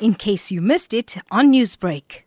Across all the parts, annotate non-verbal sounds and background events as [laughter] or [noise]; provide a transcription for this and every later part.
in case you missed it on Newsbreak.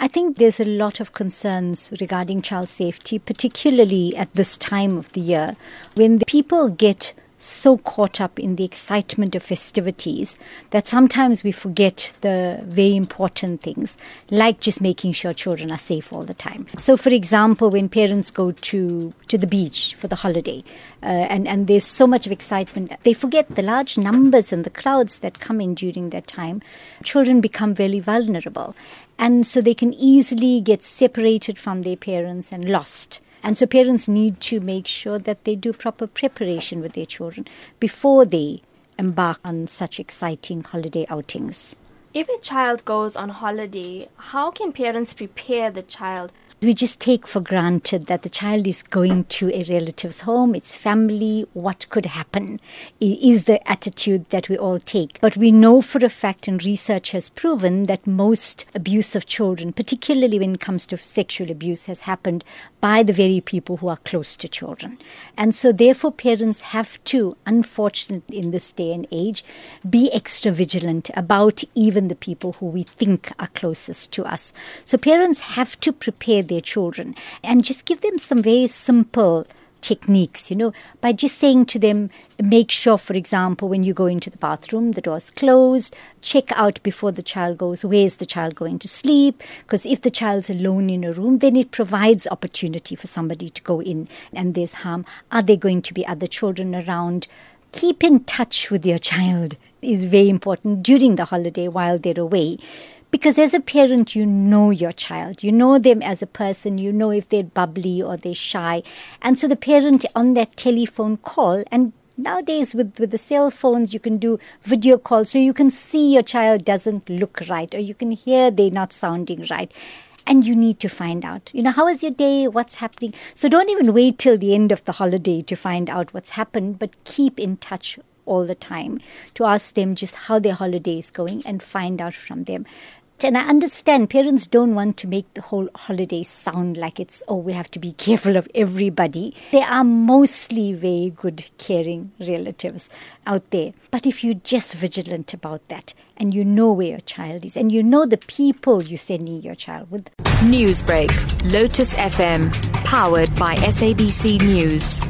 I think there's a lot of concerns regarding child safety, particularly at this time of the year when the people get so caught up in the excitement of festivities that sometimes we forget the very important things, like just making sure children are safe all the time. So, for example, when parents go to, to the beach for the holiday, uh, and, and there's so much of excitement, they forget the large numbers and the crowds that come in during that time. Children become very vulnerable. And so they can easily get separated from their parents and lost. And so parents need to make sure that they do proper preparation with their children before they embark on such exciting holiday outings. If a child goes on holiday, how can parents prepare the child we just take for granted that the child is going to a relative's home, it's family, what could happen is the attitude that we all take. But we know for a fact, and research has proven, that most abuse of children, particularly when it comes to sexual abuse, has happened by the very people who are close to children. And so, therefore, parents have to, unfortunately, in this day and age, be extra vigilant about even the people who we think are closest to us. So, parents have to prepare their children and just give them some very simple techniques, you know, by just saying to them, make sure, for example, when you go into the bathroom, the door's closed, check out before the child goes, where's the child going to sleep? Because if the child's alone in a room, then it provides opportunity for somebody to go in and there's harm. Are there going to be other children around? Keep in touch with your [laughs] child is very important during the holiday while they're away because as a parent, you know your child. You know them as a person. You know if they're bubbly or they're shy. And so the parent on that telephone call, and nowadays with, with the cell phones, you can do video calls. So you can see your child doesn't look right or you can hear they're not sounding right. And you need to find out, you know, how is your day? What's happening? So don't even wait till the end of the holiday to find out what's happened, but keep in touch all the time to ask them just how their holiday is going and find out from them. And I understand parents don't want to make the whole holiday sound like it's, oh, we have to be [laughs] careful of everybody. There are mostly very good, caring relatives out there. But if you're just vigilant about that and you know where your child is and you know the people you're sending your child with. Newsbreak, Lotus FM, powered by SABC News.